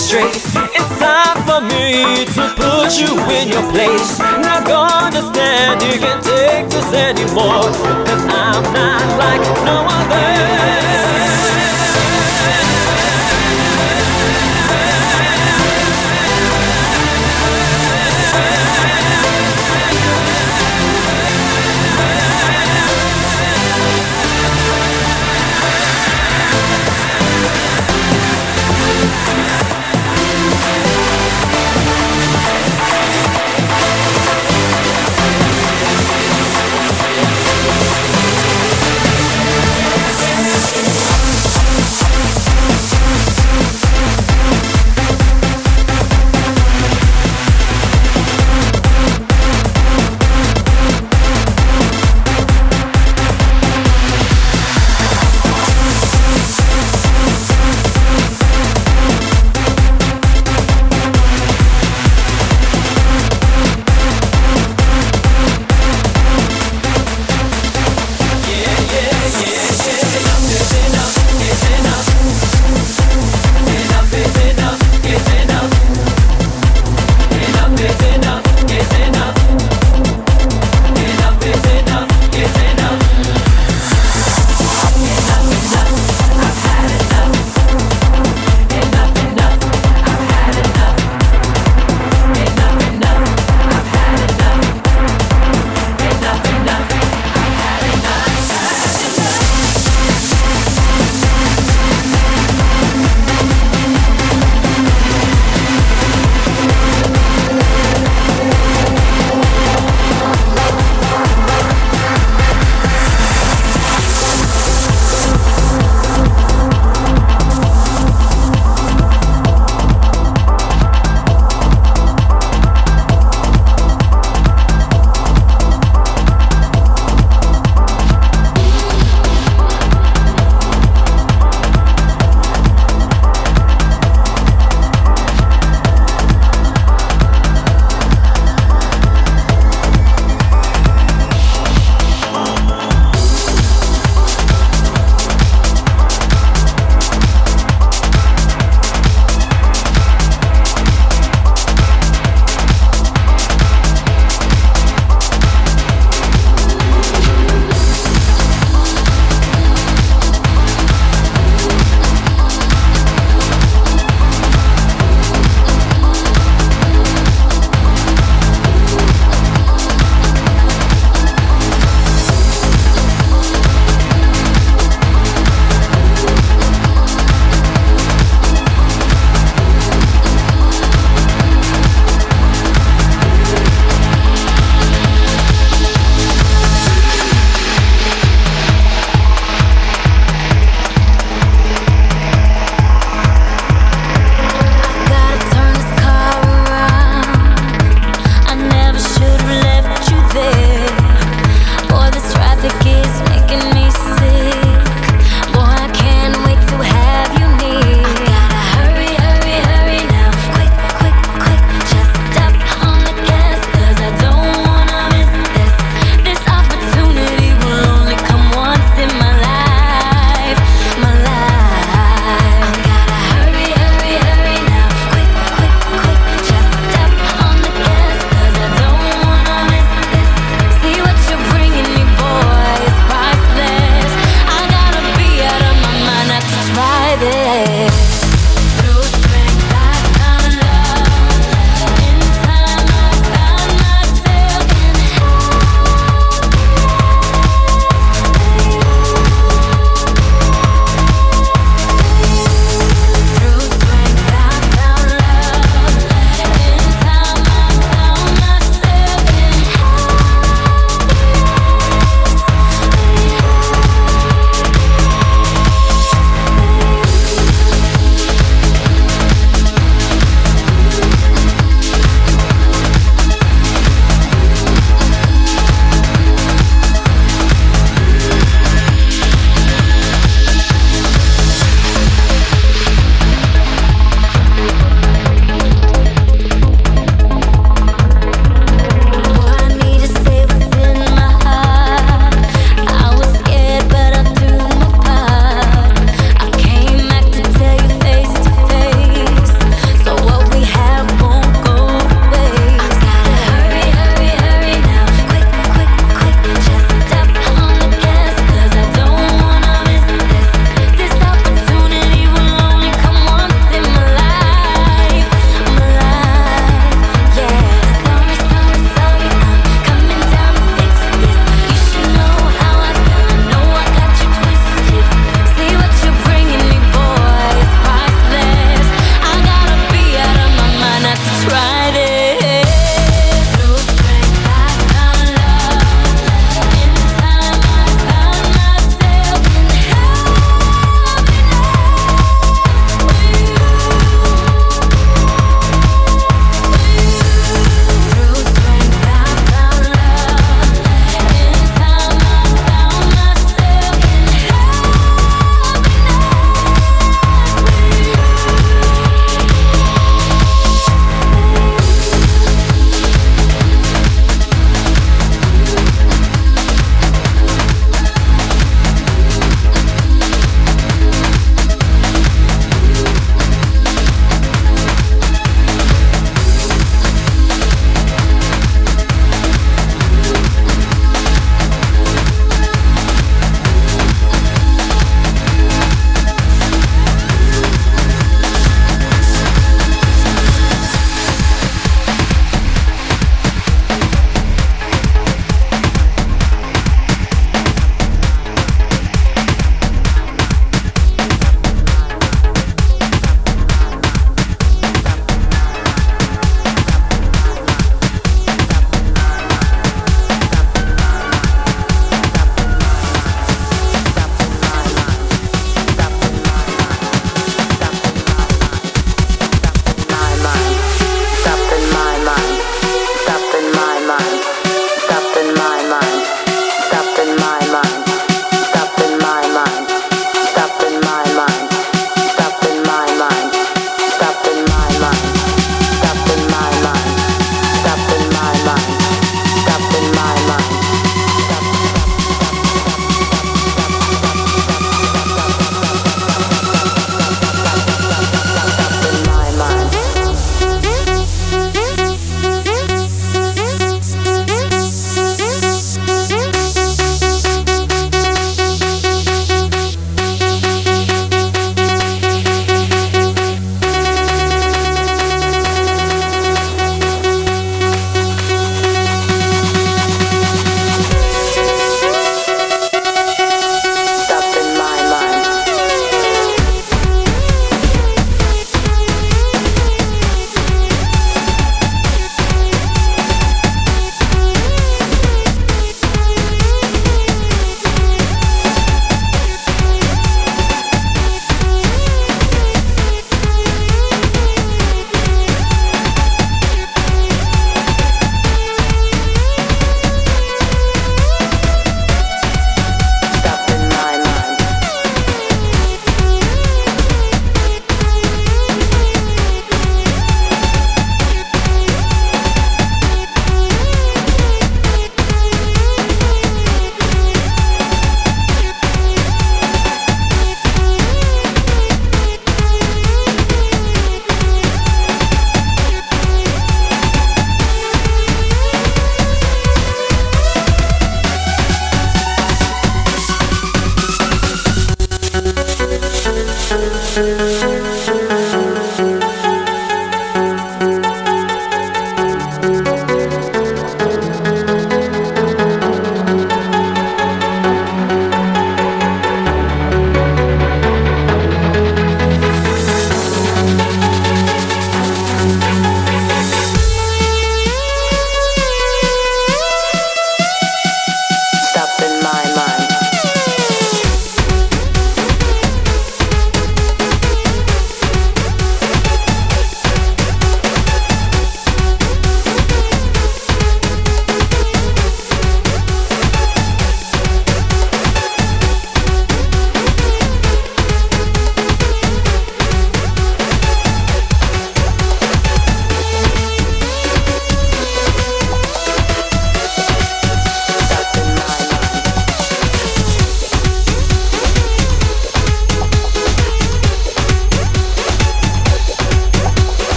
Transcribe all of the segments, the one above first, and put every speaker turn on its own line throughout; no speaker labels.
straight. It's time for me to put you in your place.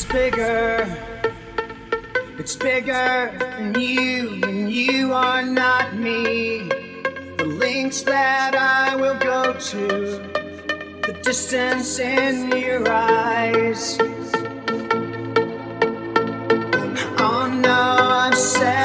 It's bigger. It's bigger than you, and you are not me. The links that I will go to, the distance in your eyes. Oh no, I've said.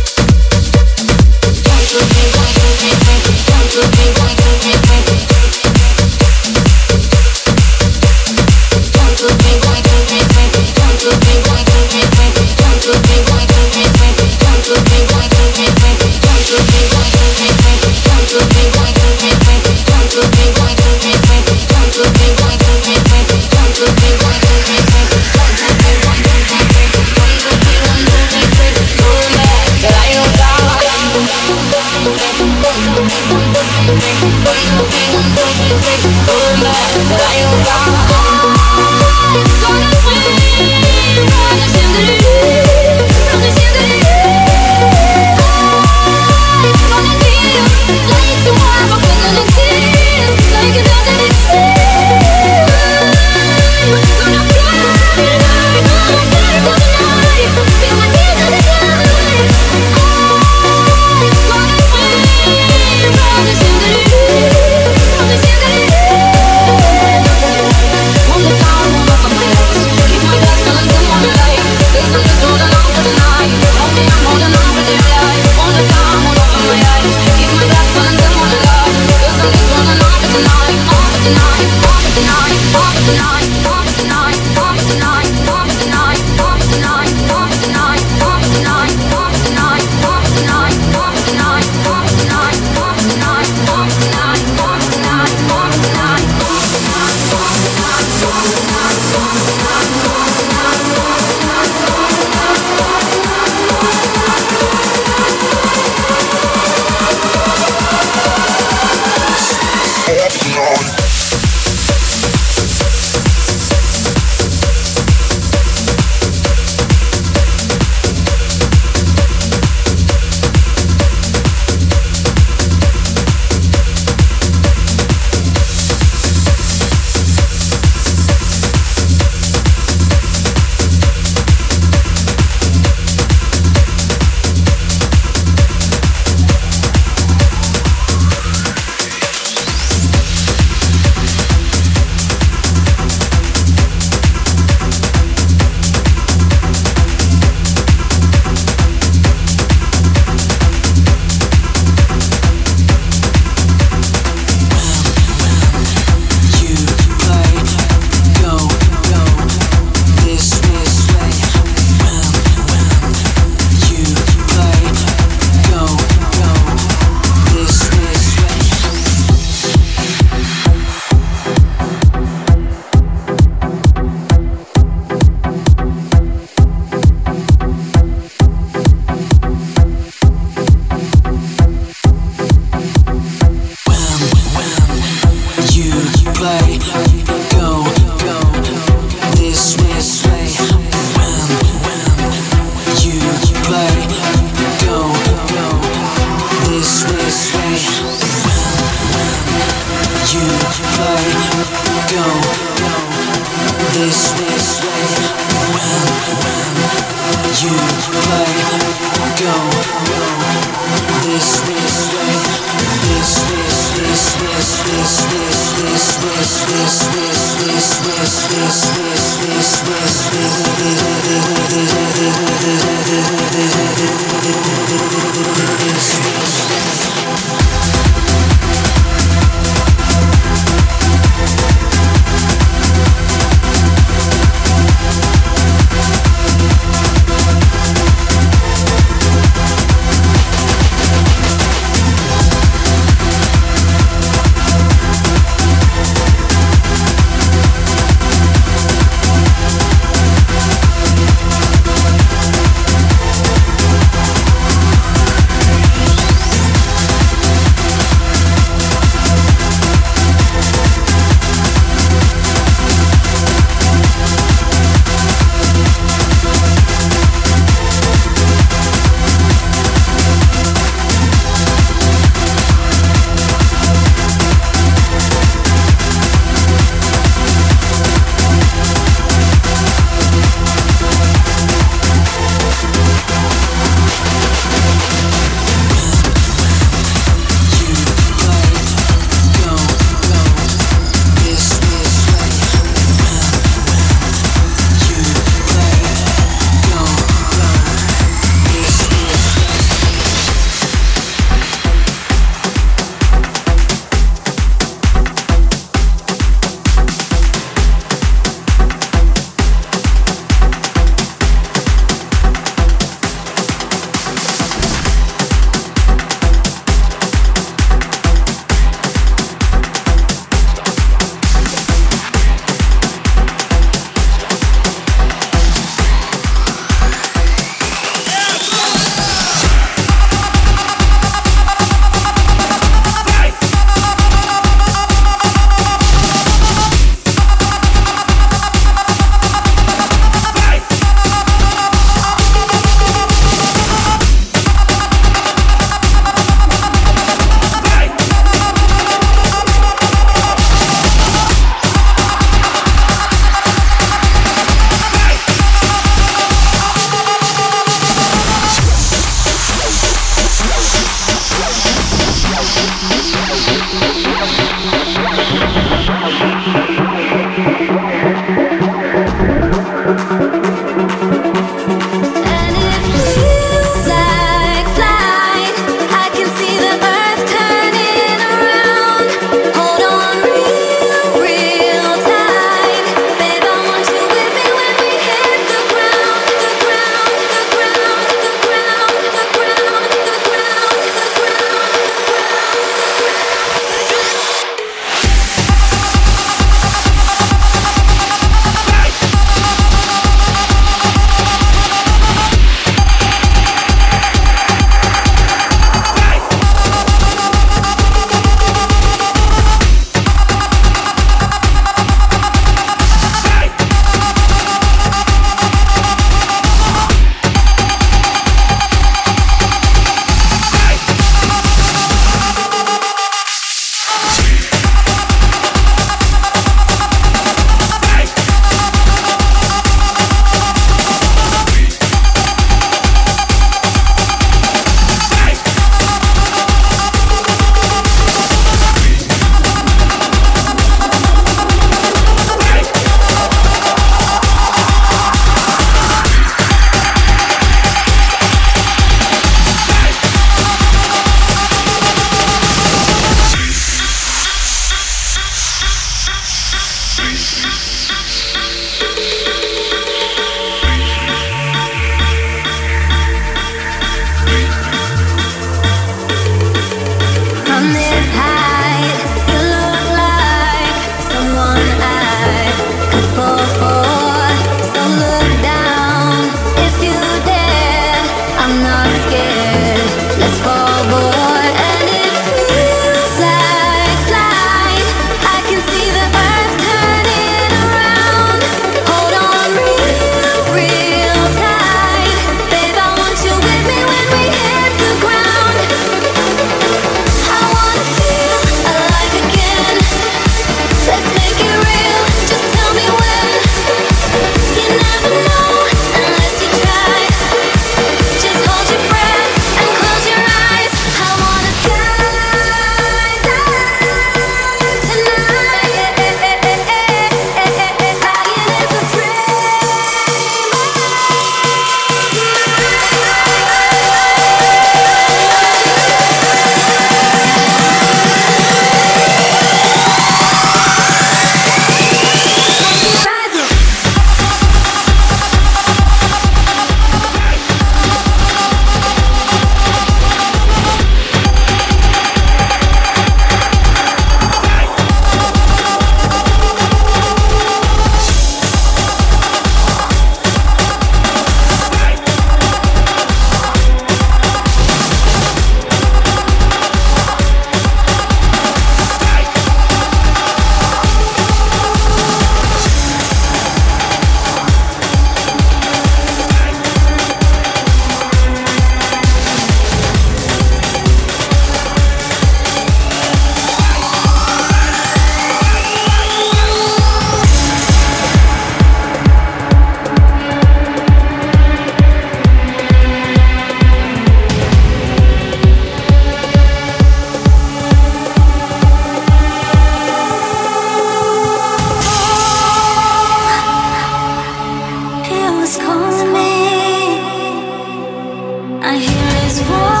I
hear his voice.